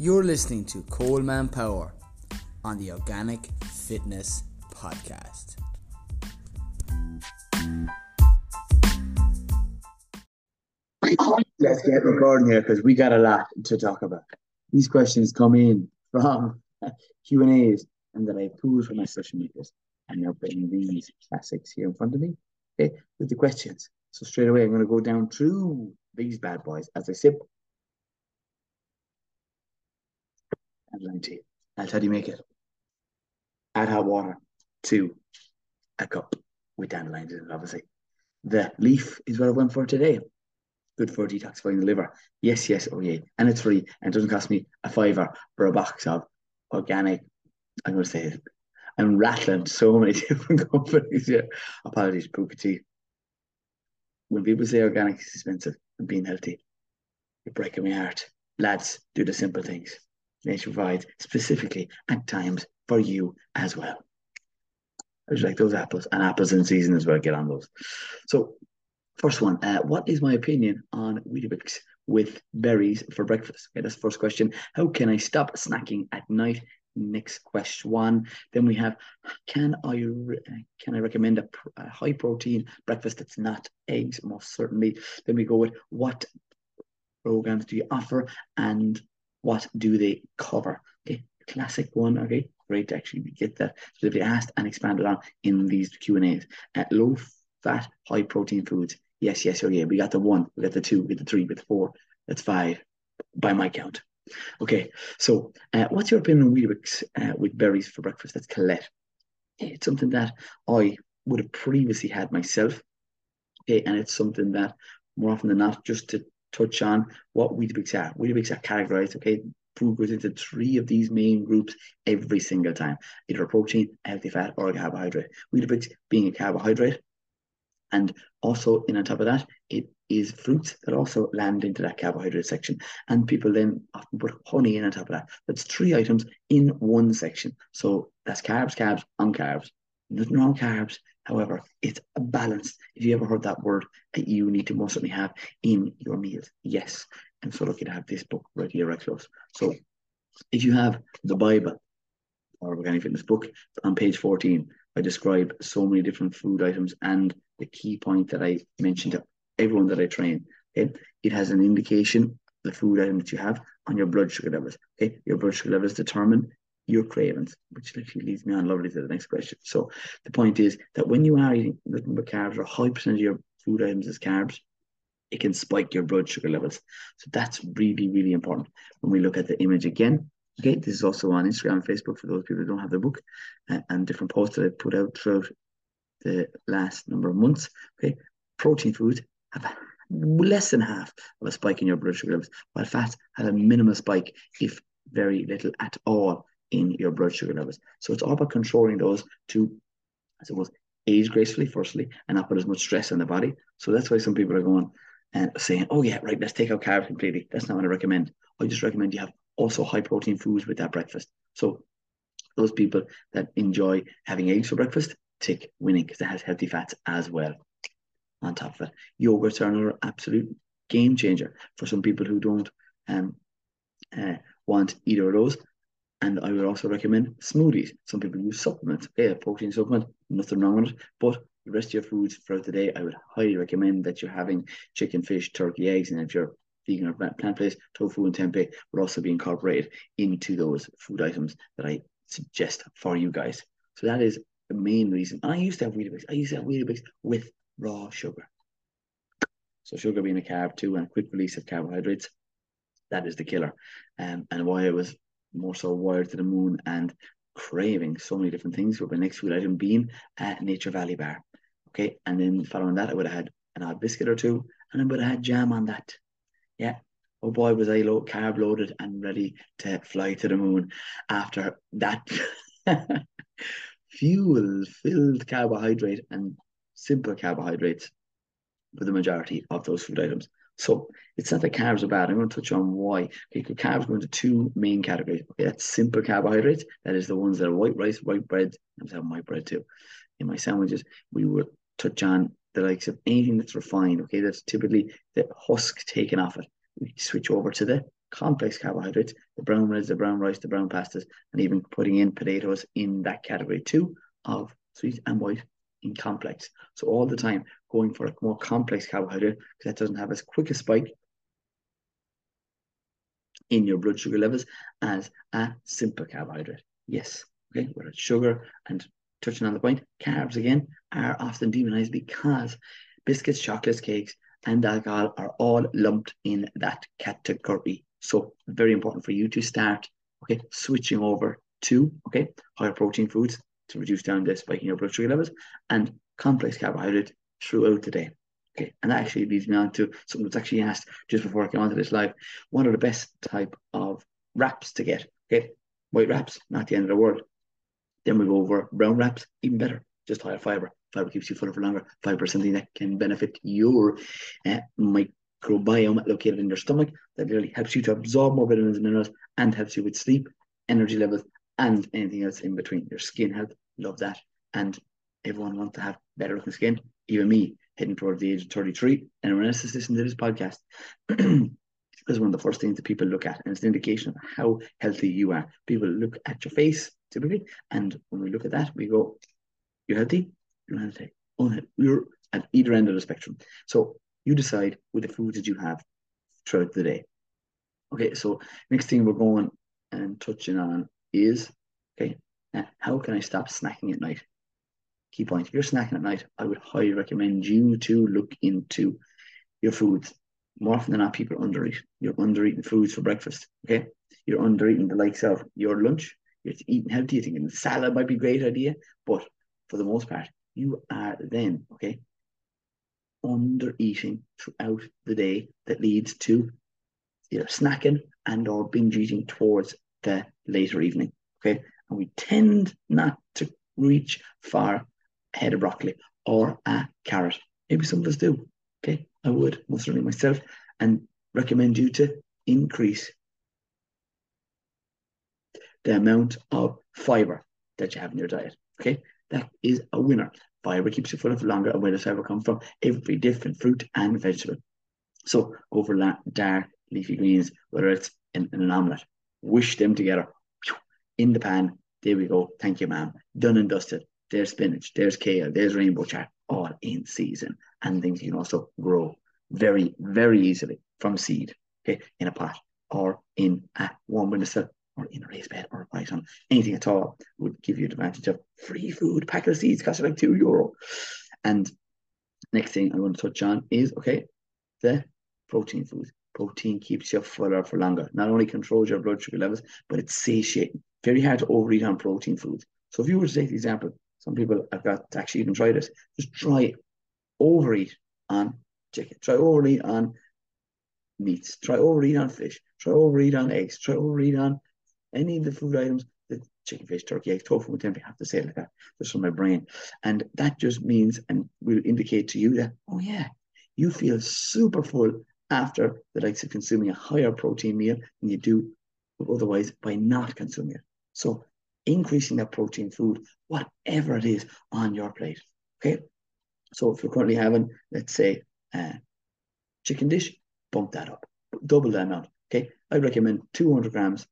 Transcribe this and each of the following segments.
You're listening to Coleman Power on the Organic Fitness Podcast. Let's get recording here because we got a lot to talk about. These questions come in from Q and A's, and that I pulled from my social medias, and they're putting these classics here in front of me. Okay, with the questions. So straight away, I'm going to go down through these bad boys as I sip. And tea. That's how do you make it? Add hot water to a cup with dandelions in it, obviously. The leaf is what I went for today good for detoxifying the liver. Yes, yes, oh yeah. And it's free and it doesn't cost me a fiver for a box of organic. I'm going to say it. I'm rattling so many different companies here. Apologies, Pukka Tea. When people say organic is expensive and being healthy, you're breaking my heart. Lads, do the simple things. Nature provides specifically at times for you as well. I just like those apples and apples in season as well. Get on those. So First one, uh, what is my opinion on Weetabix with berries for breakfast? Okay, that's the first question. How can I stop snacking at night? Next question. one. Then we have, can I can I recommend a, a high protein breakfast that's not eggs? Most certainly. Then we go with what programs do you offer and what do they cover? Okay, classic one. Okay, great to actually get that specifically asked and expanded on in these Q and A's. Uh, low fat, high protein foods Yes, yes, yeah. We got the one, we got the two, we got the three, we got the four. That's five by my count. Okay, so uh, what's your opinion on uh, with berries for breakfast? That's Colette. It's something that I would have previously had myself. Okay, and it's something that more often than not, just to touch on what Weetabix are. Weetabix are categorized, okay? Food goes into three of these main groups every single time either a protein, a healthy fat, or a carbohydrate. Weetabix being a carbohydrate, and also, in on top of that, it is fruits that also land into that carbohydrate section. And people then often put honey in on top of that. That's three items in one section. So that's carbs, carbs, on carbs. Nothing wrong carbs. However, it's a balance. If you ever heard that word that you need to most certainly have in your meals, yes. I'm so lucky to have this book right here, right close. So if you have the Bible or Organic Fitness book on page 14, I describe so many different food items and the key point that I mentioned to everyone that I train. Okay, it has an indication the food item that you have on your blood sugar levels. Okay, your blood sugar levels determine your cravings, which literally leads me on lovely to the next question. So the point is that when you are eating nothing but carbs or high percentage of your food items is carbs, it can spike your blood sugar levels. So that's really, really important. When we look at the image again, Okay, this is also on Instagram and Facebook for those people who don't have the book uh, and different posts that I put out throughout the last number of months. Okay, protein foods have less than half of a spike in your blood sugar levels, while fats have a minimal spike, if very little at all, in your blood sugar levels. So it's all about controlling those to, I suppose, age gracefully, firstly, and not put as much stress on the body. So that's why some people are going and saying, oh, yeah, right, let's take out carbs completely. That's not what I recommend. I just recommend you have also high protein foods with that breakfast. So those people that enjoy having eggs for breakfast, tick winning because it has healthy fats as well. On top of it, yogurts are another absolute game changer for some people who don't um, uh, want either of those. And I would also recommend smoothies. Some people use supplements. A protein supplement, nothing wrong with it. But the rest of your foods throughout the day, I would highly recommend that you're having chicken, fish, turkey, eggs, and if you're vegan or plant-based, tofu and tempeh would also be incorporated into those food items that I suggest for you guys. So that is the main reason. And I used to have Weetabix. I used to have Weetabix with raw sugar. So sugar being a carb too, and a quick release of carbohydrates, that is the killer. Um, and why I was more so wired to the moon and craving so many different things with my next food item being a Nature Valley bar. Okay, and then following that, I would have had an odd biscuit or two, and I would have had jam on that. Yeah. Oh boy, was I low, carb loaded and ready to fly to the moon after that fuel filled carbohydrate and simple carbohydrates for the majority of those food items. So it's not that carbs are bad. I'm going to touch on why. Okay, carbs go into two main categories. Okay, that's simple carbohydrates. That is the ones that are white rice, white bread. I'm having white bread too. In my sandwiches, we would touch on the likes of anything that's refined. Okay, that's typically the husk taken off it. We switch over to the complex carbohydrates, the brown breads, the brown rice, the brown pastas, and even putting in potatoes in that category too of sweet and white in complex. So all the time going for a more complex carbohydrate because that doesn't have as quick a spike in your blood sugar levels as a simple carbohydrate. Yes, okay, whether it's sugar and touching on the point, carbs again are often demonized because biscuits, chocolates, cakes, and alcohol are all lumped in that category. So very important for you to start, okay, switching over to okay higher protein foods to reduce down the spike in your blood sugar levels and complex carbohydrate throughout the day. Okay, and that actually leads me on to something that's actually asked just before I came onto this live. What are the best type of wraps to get? Okay, white wraps, not the end of the world. Then we go over brown wraps, even better, just higher fiber. Fiber keeps you fuller for longer. Fiber is something that can benefit your uh, microbiome located in your stomach. That really helps you to absorb more vitamins and minerals and helps you with sleep, energy levels, and anything else in between. Your skin health, love that. And everyone wants to have better looking skin, even me heading towards the age of 33, and everyone else is listening to this podcast. is one of the first things that people look at, and it's an indication of how healthy you are. People look at your face typically, and when we look at that, we go, "You're healthy. You're healthy. Oh, you're at either end of the spectrum." So you decide with the foods that you have throughout the day. Okay, so next thing we're going and touching on is okay, how can I stop snacking at night? Key point. If you're snacking at night, I would highly recommend you to look into your foods. More often than not, people undereat. You're undereating foods for breakfast. Okay. You're undereating the likes of your lunch. You're eating healthy. You're thinking salad might be a great idea. But for the most part, you are then, okay, under eating throughout the day that leads to either snacking and or binge eating towards the later evening. Okay. And we tend not to reach far head of broccoli or a carrot. Maybe some of us do. Okay, I would most certainly myself, and recommend you to increase the amount of fiber that you have in your diet. Okay, that is a winner. Fiber keeps you full of longer, and where does fiber come from? Every different fruit and vegetable. So go for dark leafy greens, whether it's in, in an omelette, wish them together in the pan. There we go. Thank you, ma'am. Done and dusted there's spinach, there's kale, there's rainbow chard, all in season. And things you can also grow very, very easily from seed, okay, in a pot or in a warm windowsill or in a raised bed or a python. Anything at all would give you the advantage of free food. Packet of seeds cost like two euro. And next thing I'm going to touch on is okay, the protein food. Protein keeps you fuller for longer. Not only controls your blood sugar levels, but it's satiating. Very hard to overeat on protein foods. So if you were to take the example, some people have got to actually even try this. Just try overeat on chicken. Try overeat on meats. Try overeat on fish. Try overeat on eggs. Try overeat on any of the food items that chicken, fish, turkey, eggs, tofu, tempeh. I have to say it like that just from my brain. And that just means and will indicate to you that, oh yeah, you feel super full after the likes of consuming a higher protein meal than you do otherwise by not consuming it. So increasing that protein food, whatever it is on your plate. Okay. So if you're currently having, let's say, a chicken dish, bump that up, double that amount. Okay. I recommend 200 grams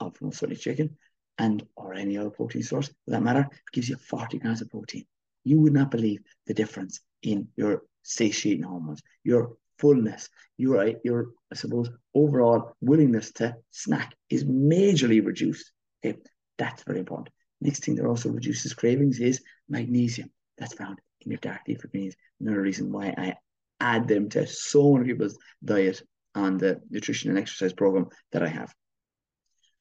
of Sunny chicken and or any other protein source for that matter, gives you 40 grams of protein. You would not believe the difference in your satiating hormones, your fullness, your, your I suppose, overall willingness to snack is majorly reduced. Okay. That's very important. Next thing that also reduces cravings is magnesium. That's found in your dark leafy greens. Another reason why I add them to so many people's diet on the nutrition and exercise program that I have.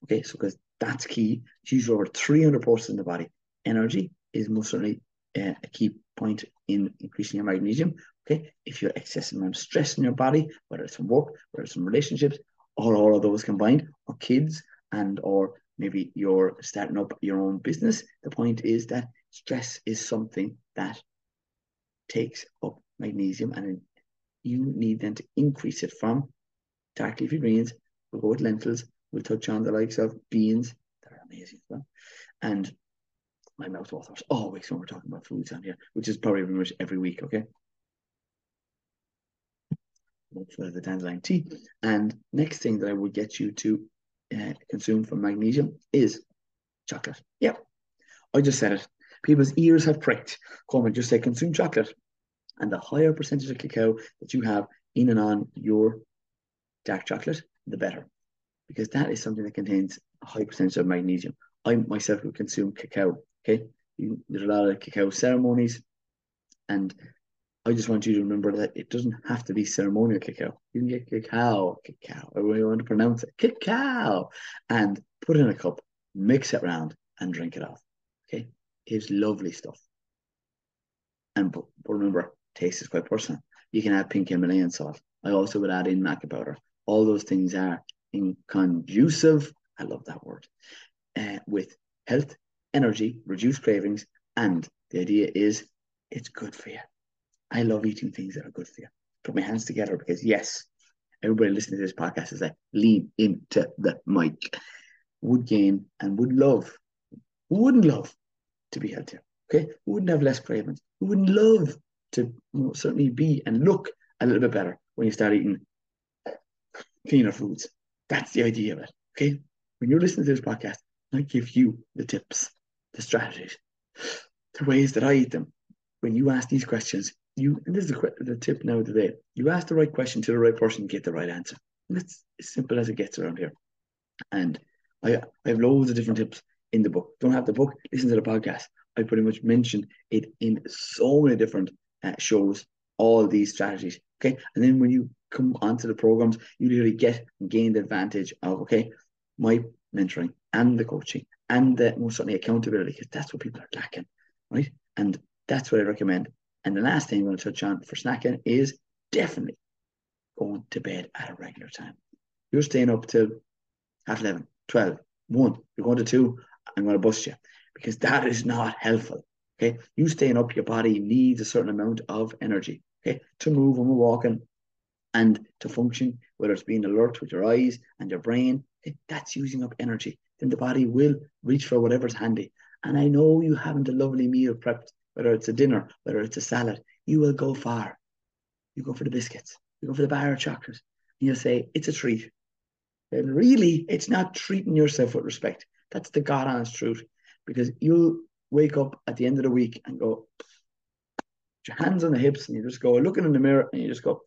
Okay, so because that's key. It's used over 300 parts in the body. Energy is most certainly uh, a key point in increasing your magnesium. Okay, if you're excessive amount of stress in your body, whether it's from work, whether it's from relationships, or all of those combined, or kids, and or maybe you're starting up your own business. The point is that stress is something that takes up magnesium and you need then to increase it from dark leafy greens. We'll go with lentils. We'll touch on the likes of beans. They're amazing as well. And my mouth waters oh, always when we're talking about foods on here, which is probably pretty much every week, okay? for the dandelion tea. And next thing that I would get you to consume from magnesium is chocolate. Yep, I just said it. People's ears have pricked. Come and just say consume chocolate. And the higher percentage of cacao that you have in and on your dark chocolate, the better. Because that is something that contains a high percentage of magnesium. I myself would consume cacao. Okay. There's a lot of cacao ceremonies. And I just want you to remember that it doesn't have to be ceremonial cacao. You can get cacao, cacao, however you want to pronounce it, cacao, and put in a cup, mix it around, and drink it off. Okay. It's lovely stuff. And remember, taste is quite personal. You can add pink Himalayan salt. I also would add in maca powder. All those things are conducive, I love that word, uh, with health, energy, reduced cravings, and the idea is it's good for you. I love eating things that are good for you. Put my hands together because yes, everybody listening to this podcast is like lean into the mic. Would gain and would love, wouldn't love to be healthier. Okay, wouldn't have less cravings? Wouldn't love to certainly be and look a little bit better when you start eating cleaner foods? That's the idea of it. Okay, when you're listening to this podcast, I give you the tips, the strategies, the ways that I eat them. When you ask these questions, you and this is the, the tip now today. You ask the right question to the right person, get the right answer. And that's as simple as it gets around here. And I, I have loads of different tips in the book. Don't have the book, listen to the podcast. I pretty much mentioned it in so many different uh, shows, all these strategies. Okay. And then when you come onto the programs, you really get gain the advantage of, okay, my mentoring and the coaching and the most certainly accountability, because that's what people are lacking. Right. And that's what I recommend. And the last thing I'm going to touch on for snacking is definitely going to bed at a regular time. You're staying up till half 11, 12, 1, you're going to 2, I'm going to bust you because that is not helpful. Okay. You staying up, your body needs a certain amount of energy. Okay. To move when we're walking and to function, whether it's being alert with your eyes and your brain, okay, that's using up energy. Then the body will reach for whatever's handy. And I know you haven't a lovely meal prepped, whether it's a dinner, whether it's a salad, you will go far. You go for the biscuits, you go for the bar of chocolate, and you'll say, it's a treat. And really, it's not treating yourself with respect. That's the God honest truth. Because you'll wake up at the end of the week and go, your hands on the hips, and you just go looking in the mirror and you just go,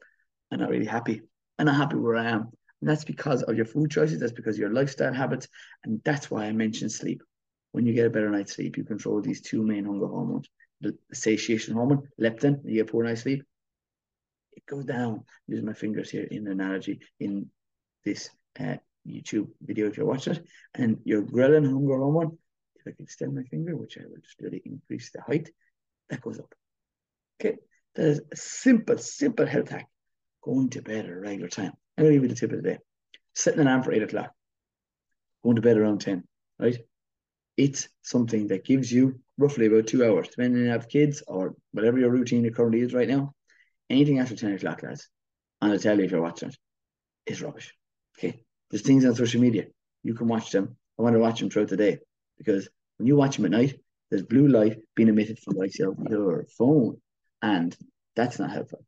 I'm not really happy. I'm not happy where I am. And that's because of your food choices, that's because of your lifestyle habits. And that's why I mentioned sleep. When you get a better night's sleep, you control these two main hunger hormones satiation hormone, leptin, you get poor night's sleep. It goes down. Use my fingers here in analogy in this uh, YouTube video if you watch it, and your ghrelin hunger hormone, if I can extend my finger, which I will just really increase the height, that goes up. Okay, that is a simple, simple health hack. Going to bed at a regular time. I'm going to give you the tip of the day. Setting an alarm for 8 o'clock. Going to bed around 10, right? It's something that gives you roughly about two hours, depending on you have kids or whatever your routine currently is right now. Anything after 10 o'clock, lads, and I'll tell you if you're watching it, is rubbish. Okay. There's things on social media. You can watch them. I want to watch them throughout the day because when you watch them at night, there's blue light being emitted from like your, phone, and that's not helpful.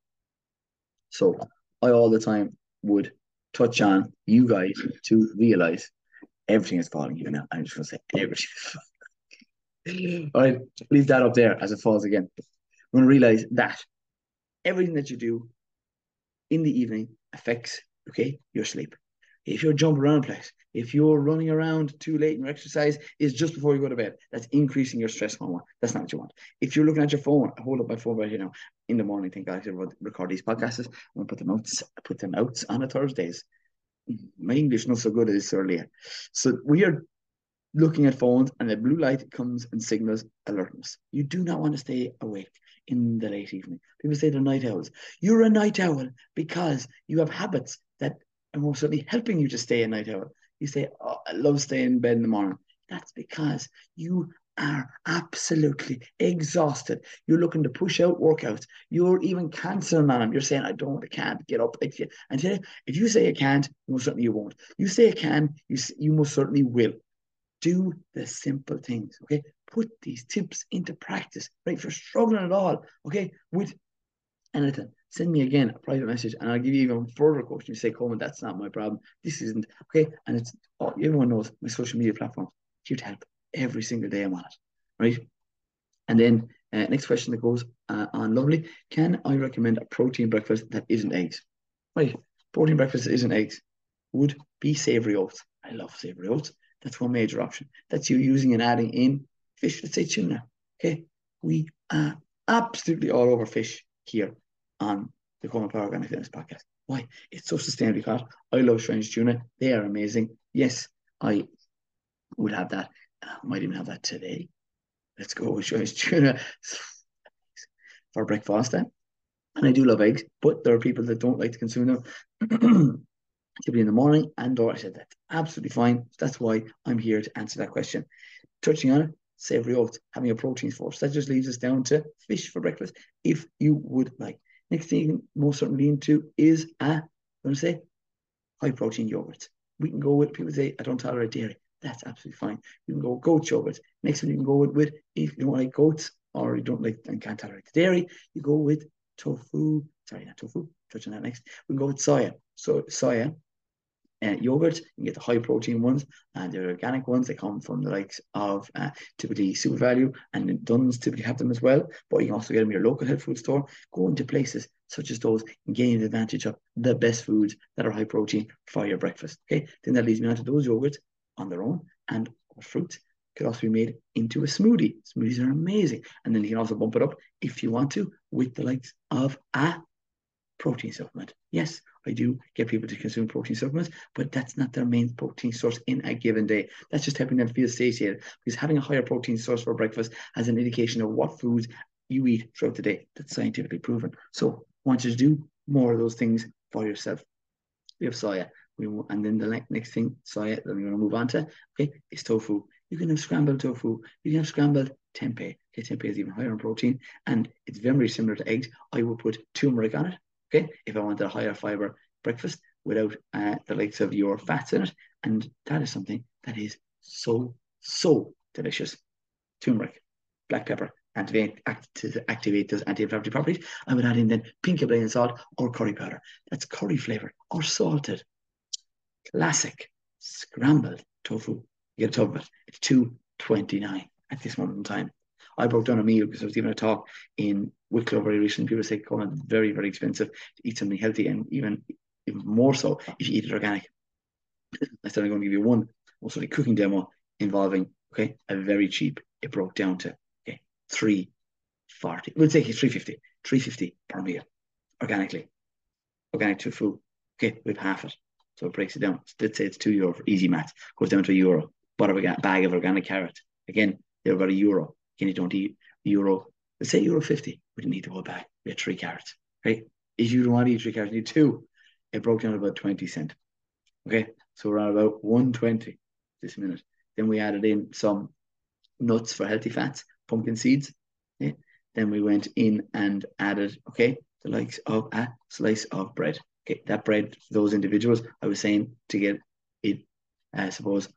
So I all the time would touch on you guys to realize everything is falling here now. I'm just gonna say everything. All right, leave that up there as it falls again. We're gonna realize that everything that you do in the evening affects okay your sleep if you're jumping around place, if you're running around too late and your exercise is just before you go to bed, that's increasing your stress hormone. That's not what you want. If you're looking at your phone, hold up my phone right here now in the morning, think I should record these podcasts. I'm gonna put them out, put them out on a Thursdays. My English not so good as earlier. So we are looking at phones and the blue light comes and signals alertness. You do not want to stay awake in the late evening. People say they're night owls. You're a night owl because you have habits that are most certainly helping you to stay a night owl. You say, oh, I love staying in bed in the morning. That's because you are absolutely exhausted. You're looking to push out workouts. You're even canceling on them. You're saying, I don't, I can't get up. And if you say you can't, most certainly you won't. You say you can, you, you most certainly will. Do the simple things, okay? Put these tips into practice, right? If you're struggling at all, okay, with anything, send me again a private message and I'll give you even further coaching. You say, Coleman, that's not my problem. This isn't okay. And it's oh, everyone knows my social media platforms to help every single day I'm on it. Right. And then uh, next question that goes uh, on lovely. Can I recommend a protein breakfast that isn't eggs? Right. Protein breakfast that isn't eggs would be savory oats. I love savory oats. That's one major option. That's you using and adding in fish, let's say tuna. Okay. We are absolutely all over fish here on the Coleman Power Organic Fitness podcast. Why? It's so sustainably caught. I love strange tuna. They are amazing. Yes, I would have that. I might even have that today. Let's go with strange tuna for breakfast. Eh? And I do love eggs, but there are people that don't like to consume them. typically in the morning and or I said that's absolutely fine. That's why I'm here to answer that question. Touching on it, savory oats, having a protein source. That just leaves us down to fish for breakfast, if you would like. Next thing you can most certainly into is a, I'm going to say, high protein yogurt. We can go with, people say, I don't tolerate dairy. That's absolutely fine. You can go goat yogurt. Next one you can go with, with if you don't like goats or you don't like and can't tolerate the dairy, you go with tofu. Sorry, not tofu. Touch on that next. We can go with soya. So soya uh, yogurt. You get the high protein ones and the organic ones. They come from the likes of uh, typically SuperValu and Dunnes typically have them as well. But you can also get them in your local health food store. Go into places such as those and gain advantage of the best foods that are high protein for your breakfast. Okay, then that leads me on to those yogurts on their own and fruit could also be made into a smoothie. Smoothies are amazing. And then you can also bump it up if you want to with the likes of a protein supplement. Yes, I do get people to consume protein supplements, but that's not their main protein source in a given day. That's just helping them feel satiated because having a higher protein source for breakfast has an indication of what foods you eat throughout the day. That's scientifically proven. So I want you to do more of those things for yourself. We have soya. We, and then the next thing, soya, that we're going to move on to, okay, is tofu. You can have scrambled tofu. You can have scrambled tempeh. Okay, tempeh is even higher in protein, and it's very similar to eggs. I would put turmeric on it Okay, if I wanted a higher fiber breakfast without uh, the likes of your fats in it, and that is something that is so so delicious. Turmeric, black pepper, activate, to activate those anti-inflammatory properties. I would add in then pink Himalayan salt or curry powder. That's curry flavored or salted. Classic scrambled tofu. You get a tub of it. It's two twenty nine at this moment in time. I broke down a meal because I was giving a talk in Wicklow very recently. People say, "Come on, very very expensive to eat something healthy, and even even more so if you eat it organic." I said I'm going to give you one also a cooking demo involving okay a very cheap. It broke down to okay three forty. We'll take it three fifty. Three fifty per meal, organically, organic tofu. Okay, with half it. So it breaks it down. Let's say it's two euro for easy math. Goes down to a euro. But a bag of organic carrot. Again, they're about a euro. You don't eat euro, let's say euro 50, we didn't need the whole bag. We had three carrots, right? If you don't want to eat three carrots, you need two. It broke down to about 20 cent. Okay, so we're at about 120 this minute. Then we added in some nuts for healthy fats, pumpkin seeds. Okay? Then we went in and added, okay, the likes of a slice of bread. Okay, that bread, those individuals, I was saying to get it, I suppose,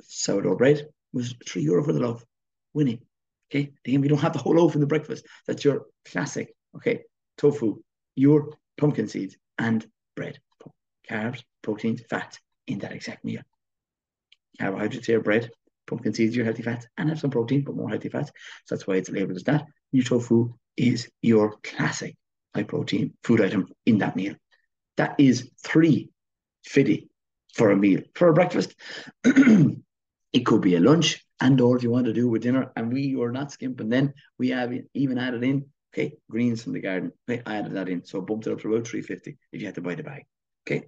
sourdough bread was three euro for the loaf. Winning. Okay, again, we don't have the whole loaf in the breakfast. That's your classic. Okay, tofu, your pumpkin seeds, and bread. Carbs, proteins, fat in that exact meal. Carbohydrates here, bread, pumpkin seeds, your healthy fats, and have some protein, but more healthy fats. So that's why it's labeled as that. New tofu is your classic high protein food item in that meal. That is three fifty for a meal. For a breakfast, it could be a lunch, and or if you want to do with dinner, and we were not skimping, then we have even added in okay greens from the garden. Okay, I added that in, so bumped it up to about three fifty if you had to buy the bag. Okay,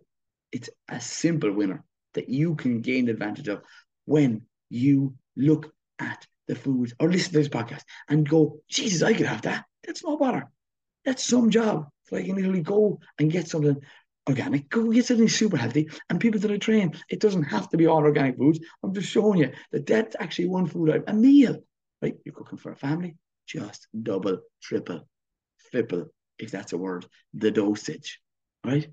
it's a simple winner that you can gain advantage of when you look at the food or listen to this podcast and go, Jesus, I could have that. That's no bother. That's some job. So I can literally go and get something organic. Go get something super healthy. And people that I train, it doesn't have to be all organic foods. I'm just showing you that that's actually one food item, a meal, right? You're cooking for a family, just double, triple, triple, if that's a word, the dosage, right?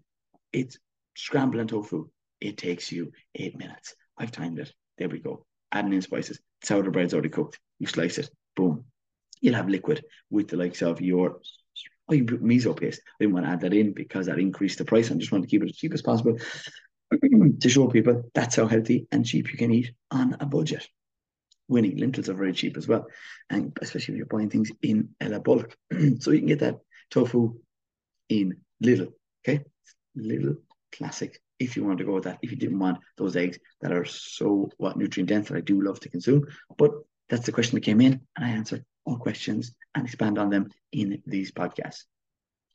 It's scrambling tofu. It takes you eight minutes. I've timed it. There we go. Adding in spices. Sourdough bread's already cooked. You slice it. Boom. You'll have liquid with the likes of your Oh, you put miso paste. I didn't want to add that in because that increased the price. I just wanted to keep it as cheap as possible to show people that's how healthy and cheap you can eat on a budget. Winning lentils are very cheap as well, and especially if you're buying things in a bulk. so you can get that tofu in little, okay? Little classic if you want to go with that. If you didn't want those eggs that are so what nutrient dense that I do love to consume, but that's the question that came in, and I answered all questions and expand on them in these podcasts.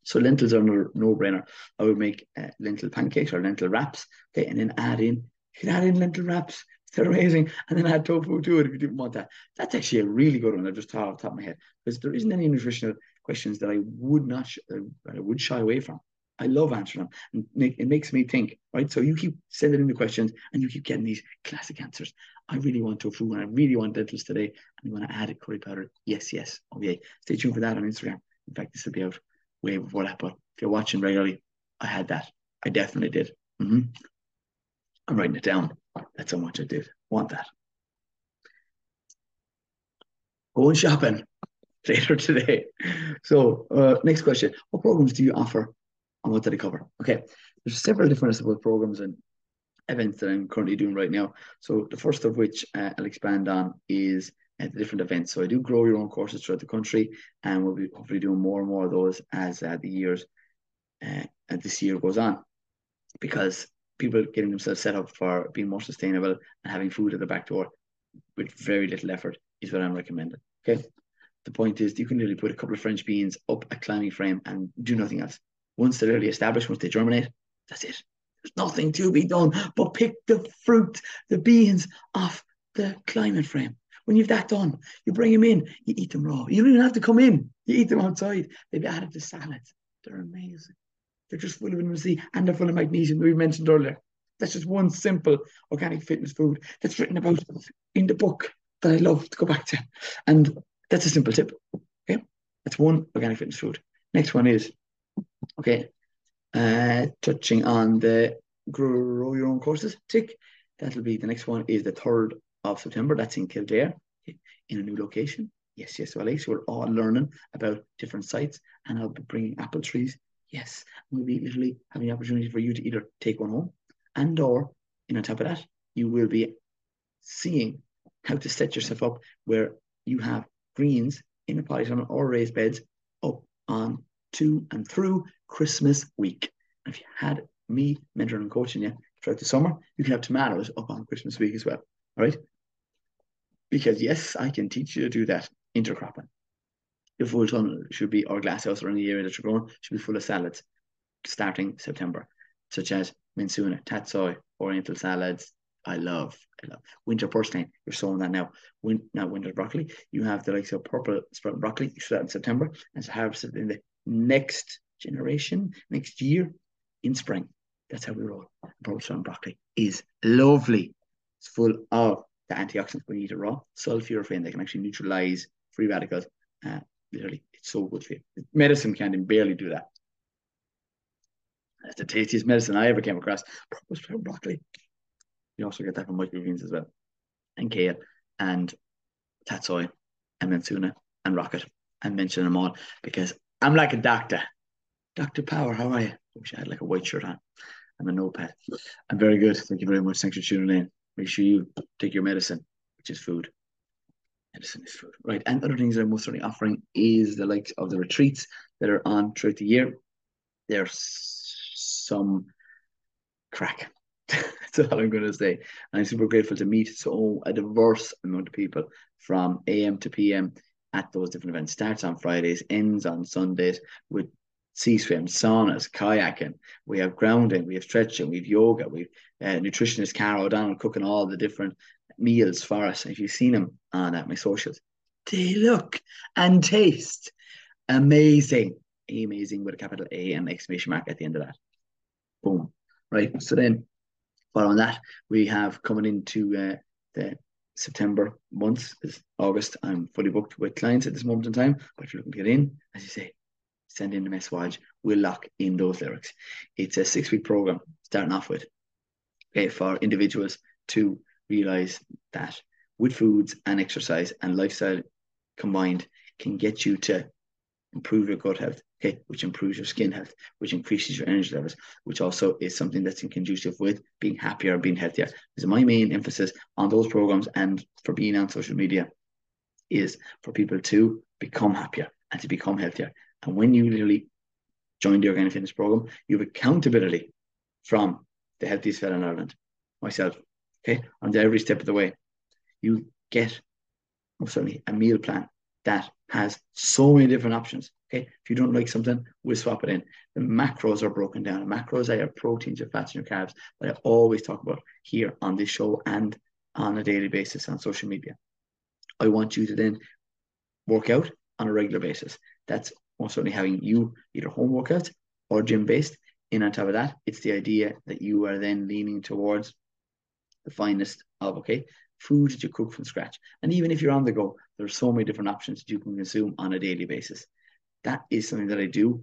So lentils are no, no brainer. I would make uh, lentil pancakes or lentil wraps, okay, and then add in you add in lentil wraps. They're amazing, and then add tofu to it if you didn't want that. That's actually a really good one. I just thought off the top of my head because there isn't any nutritional questions that I would not sh- uh, I would shy away from. I love answering them. And make, it makes me think, right? So you keep sending in the questions and you keep getting these classic answers. I really want tofu and I really want lentils today. And you want to add a curry powder. Yes, yes. Okay. Stay tuned for that on Instagram. In fact, this will be out way before that. But if you're watching regularly, I had that. I definitely did. Mm-hmm. I'm writing it down. That's how much I did want that. Going shopping later today. So, uh, next question: What programs do you offer and what did I cover? Okay, there's several different support programs and events that I'm currently doing right now. So the first of which uh, I'll expand on is uh, the different events. So I do grow your own courses throughout the country, and we'll be hopefully doing more and more of those as uh, the years uh, and this year goes on, because people getting themselves set up for being more sustainable and having food at the back door with very little effort is what I'm recommending. Okay. The point is, you can really put a couple of French beans up a climbing frame and do nothing else. Once they're really established, once they germinate, that's it. There's nothing to be done but pick the fruit, the beans off the climate frame. When you've that done, you bring them in, you eat them raw. You don't even have to come in. You eat them outside. They've added to salads. They're amazing. They're just full of vitamin C and they're full of magnesium that we mentioned earlier. That's just one simple organic fitness food that's written about in the book that I love to go back to. And that's a simple tip. Okay. That's one organic fitness food. Next one is Okay. Uh, touching on the grow your own courses, tick. That'll be the next one is the 3rd of September. That's in Kildare in a new location. Yes, yes, well, so we're all learning about different sites and I'll be bringing apple trees. Yes, we'll be literally having the opportunity for you to either take one home and or, in on top of that, you will be seeing how to set yourself up where you have greens in a polytunnel or raised beds up on to and through Christmas week. And if you had me mentoring and coaching you throughout the summer, you can have tomatoes up on Christmas week as well. All right. Because yes, I can teach you to do that intercropping. Your polytunnel should be, or glass house or any area that you're growing, should be full of salads starting September, such as mizuna, tatsoi, oriental salads. I love, I love winter purslane. You're sowing that now. Win, now winter broccoli. You have the likes of purple sprout broccoli. You should start in September and it's harvested in the next generation, next year in spring. That's how we roll. Purple broccoli is lovely. It's full of the antioxidants you eat it raw, sulforaphane. They can actually neutralize free radicals. Uh, literally, it's so good for you. Medicine can't barely do that. That's the tastiest medicine I ever came across. Sprout broccoli. You also get that from microgreens as well, and kale, and tatsoi, and mizuna, and rocket. and mention them all because I'm like a doctor. Dr. Power, how are you? I wish I had like a white shirt on. I'm a notepad. I'm very good. Thank you very much. Thanks for tuning in. Make sure you take your medicine, which is food. Medicine is food. Right. And other things I'm most certainly offering is the likes of the retreats that are on throughout the year. There's some crack. That's all I'm going to say. And I'm super grateful to meet so a diverse amount of people from AM to PM at those different events. Starts on Fridays, ends on Sundays with sea swim, saunas, kayaking. We have grounding, we have stretching, we have yoga, we have uh, nutritionist Carol O'Donnell cooking all the different meals for us. If you've seen them on uh, my socials, they look and taste amazing. Amazing with a capital A and exclamation mark at the end of that. Boom. Right. So then, following that, we have coming into uh, the September months is August. I'm fully booked with clients at this moment in time. But if you're looking to get in, as you say, send in the message. We'll lock in those lyrics. It's a six week program starting off with. Okay, for individuals to realize that with foods and exercise and lifestyle combined can get you to improve your gut health, okay, which improves your skin health, which increases your energy levels, which also is something that's in conducive with being happier and being healthier. Because my main emphasis on those programs and for being on social media is for people to become happier and to become healthier. And when you literally join the organic fitness program, you have accountability from the healthiest fella in Ireland, myself. Okay, on every step of the way, you get oh, most certainly a meal plan that has so many different options. Okay, if you don't like something, we'll swap it in. The macros are broken down. The macros are your proteins, your fats, and your carbs that I always talk about here on this show and on a daily basis on social media. I want you to then work out on a regular basis. That's most certainly having you either home workouts or gym based. And on top of that, it's the idea that you are then leaning towards the finest of okay food that you cook from scratch. And even if you're on the go, there are so many different options that you can consume on a daily basis. That is something that I do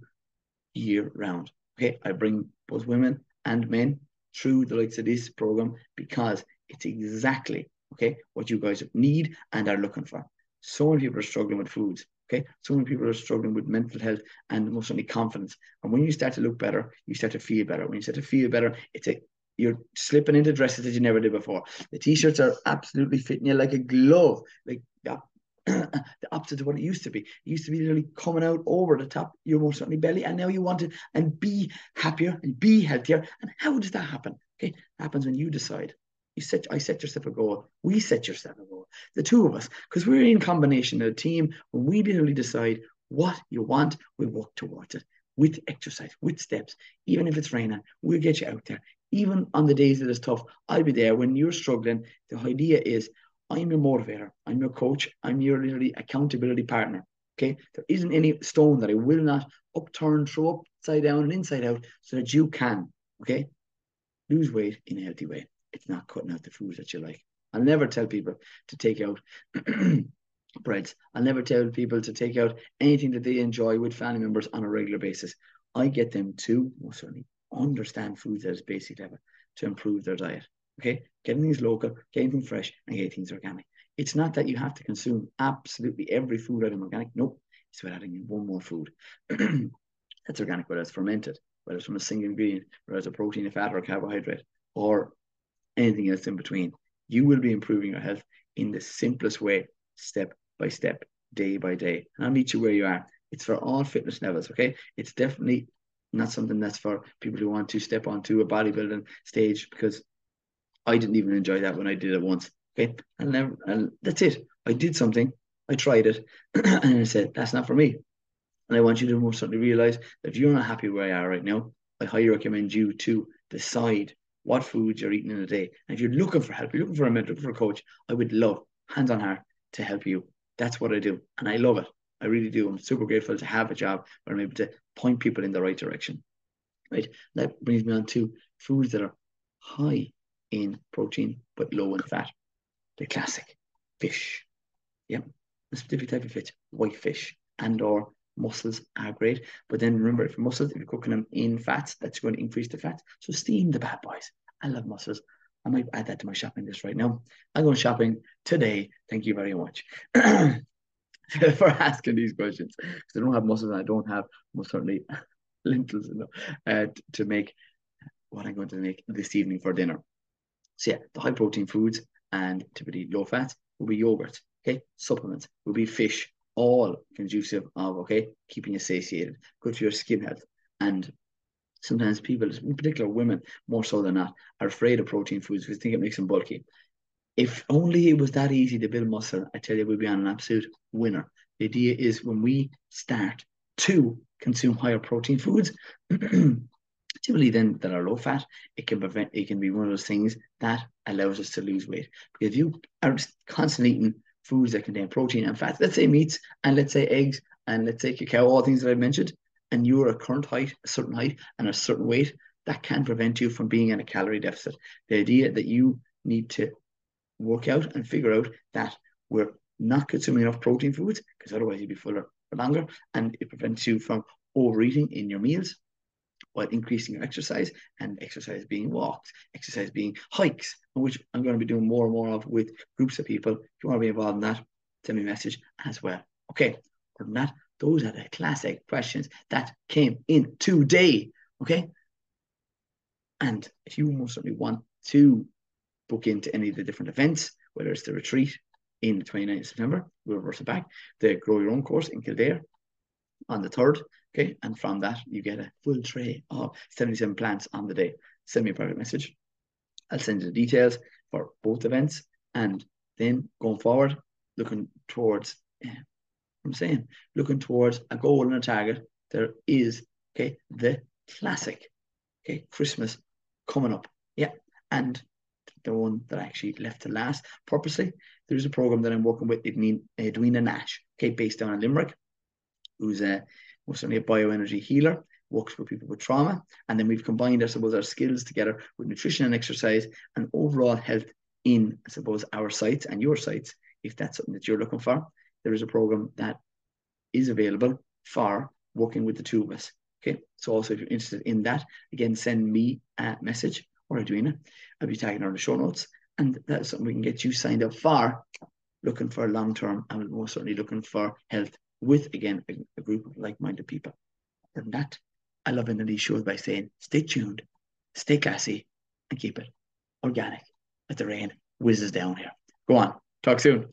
year round. Okay, I bring both women and men through the likes of this program because it's exactly okay what you guys need and are looking for. So many people are struggling with foods. Okay, so many people are struggling with mental health and most certainly confidence. And when you start to look better, you start to feel better. When you start to feel better, it's a you're slipping into dresses that you never did before. The t-shirts are absolutely fitting you like a glove, like yeah, the opposite of what it used to be. It used to be literally coming out over the top your most certainly belly, and now you want to and be happier and be healthier. And how does that happen? Okay, it happens when you decide. You set, I set yourself a goal. We set yourself a goal. The two of us, because we're in combination, a team. When we literally decide what you want, we work towards it with exercise, with steps. Even if it's raining, we'll get you out there even on the days that it's tough, I'll be there when you're struggling. The idea is I'm your motivator, I'm your coach, I'm your literally accountability partner. Okay. There isn't any stone that I will not upturn, throw upside down and inside out so that you can, okay, lose weight in a healthy way. It's not cutting out the foods that you like. I'll never tell people to take out breads. I'll never tell people to take out anything that they enjoy with family members on a regular basis. I get them to, most certainly, understand foods at basic level to improve their diet. Okay, getting things local, getting things fresh, and getting things organic. It's not that you have to consume absolutely every food item organic. Nope, it's about adding in one more food that's organic, whether it's fermented, whether it's from a single ingredient, whether it's a protein, a fat, or a carbohydrate, or anything else in between. You will be improving your health in the simplest way, step by step, day by day. And I'll meet you where you are. It's for all fitness levels, okay? It's definitely not something that's for people who want to step onto a bodybuilding stage because I didn't even enjoy that when I did it once. Okay. And never and that's it. I did something, I tried it, and I said, that's not for me. And I want you to most certainly realize that if you're not happy where you are right now, I highly recommend you to decide what foods you're eating in a day. And if you're looking for help, you're looking for a mentor, for a coach, I would love hands on heart to help you. That's what I do. And I love it. I really do. I'm super grateful to have a job where I'm able to point people in the right direction. Right. That brings me on to foods that are high in protein but low in fat. The classic fish. Yeah. A specific type of fish, white fish and or mussels are great. But then remember, if mussels, if you're cooking them in fats, that's going to increase the fat. So steam the bad boys. I love mussels. I might add that to my shopping list right now. I'm going shopping today. Thank you very much. for asking these questions because I don't have mussels and I don't have most certainly lentils enough uh, to make what I'm going to make this evening for dinner. So yeah, the high protein foods and typically low fat will be yogurt. Okay, supplements will be fish, all conducive of okay keeping you satiated, good for your skin health, and sometimes people, in particular women, more so than not, are afraid of protein foods because they think it makes them bulky. If only it was that easy to build muscle, I tell you, we'd be on an absolute winner. The idea is when we start to consume higher protein foods, typically then that are low fat, it can prevent it can be one of those things that allows us to lose weight. Because if you are constantly eating foods that contain protein and fat, let's say meats and let's say eggs and let's say cacao, all things that I mentioned, and you're a current height, a certain height, and a certain weight, that can prevent you from being in a calorie deficit. The idea that you need to work out and figure out that we're not consuming enough protein foods because otherwise you'd be fuller for longer and it prevents you from overeating in your meals while increasing your exercise and exercise being walks, exercise being hikes, which I'm going to be doing more and more of with groups of people. If you want to be involved in that, send me a message as well. Okay, other than that, Those are the classic questions that came in today. Okay. And if you most certainly want to book into any of the different events, whether it's the retreat in the 29th of September, we'll reverse it back, the Grow Your Own course in Kildare on the 3rd. Okay. And from that, you get a full tray of 77 plants on the day. Send me a private message. I'll send you the details for both events. And then going forward, looking towards, yeah, I'm saying, looking towards a goal and a target, there is, okay, the classic, okay, Christmas coming up. Yeah. And the one that I actually left to last purposely, there's a program that I'm working with Edwina Nash, okay, based down in Limerick, who's a most certainly a bioenergy healer, works with people with trauma. And then we've combined, I suppose, our skills together with nutrition and exercise and overall health in, I suppose, our sites and your sites, if that's something that you're looking for. There is a program that is available for working with the two of us. Okay. So also if you're interested in that, again, send me a message or Edwina. I'll be tagging on the show notes. And that's something we can get you signed up for, looking for long term and most certainly looking for health with again a, a group of like-minded people. Other than that, I love ending these shows by saying stay tuned, stay classy, and keep it organic as the rain whizzes down here. Go on. Talk soon.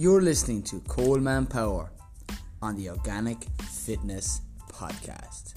You're listening to Coleman Power on the Organic Fitness Podcast.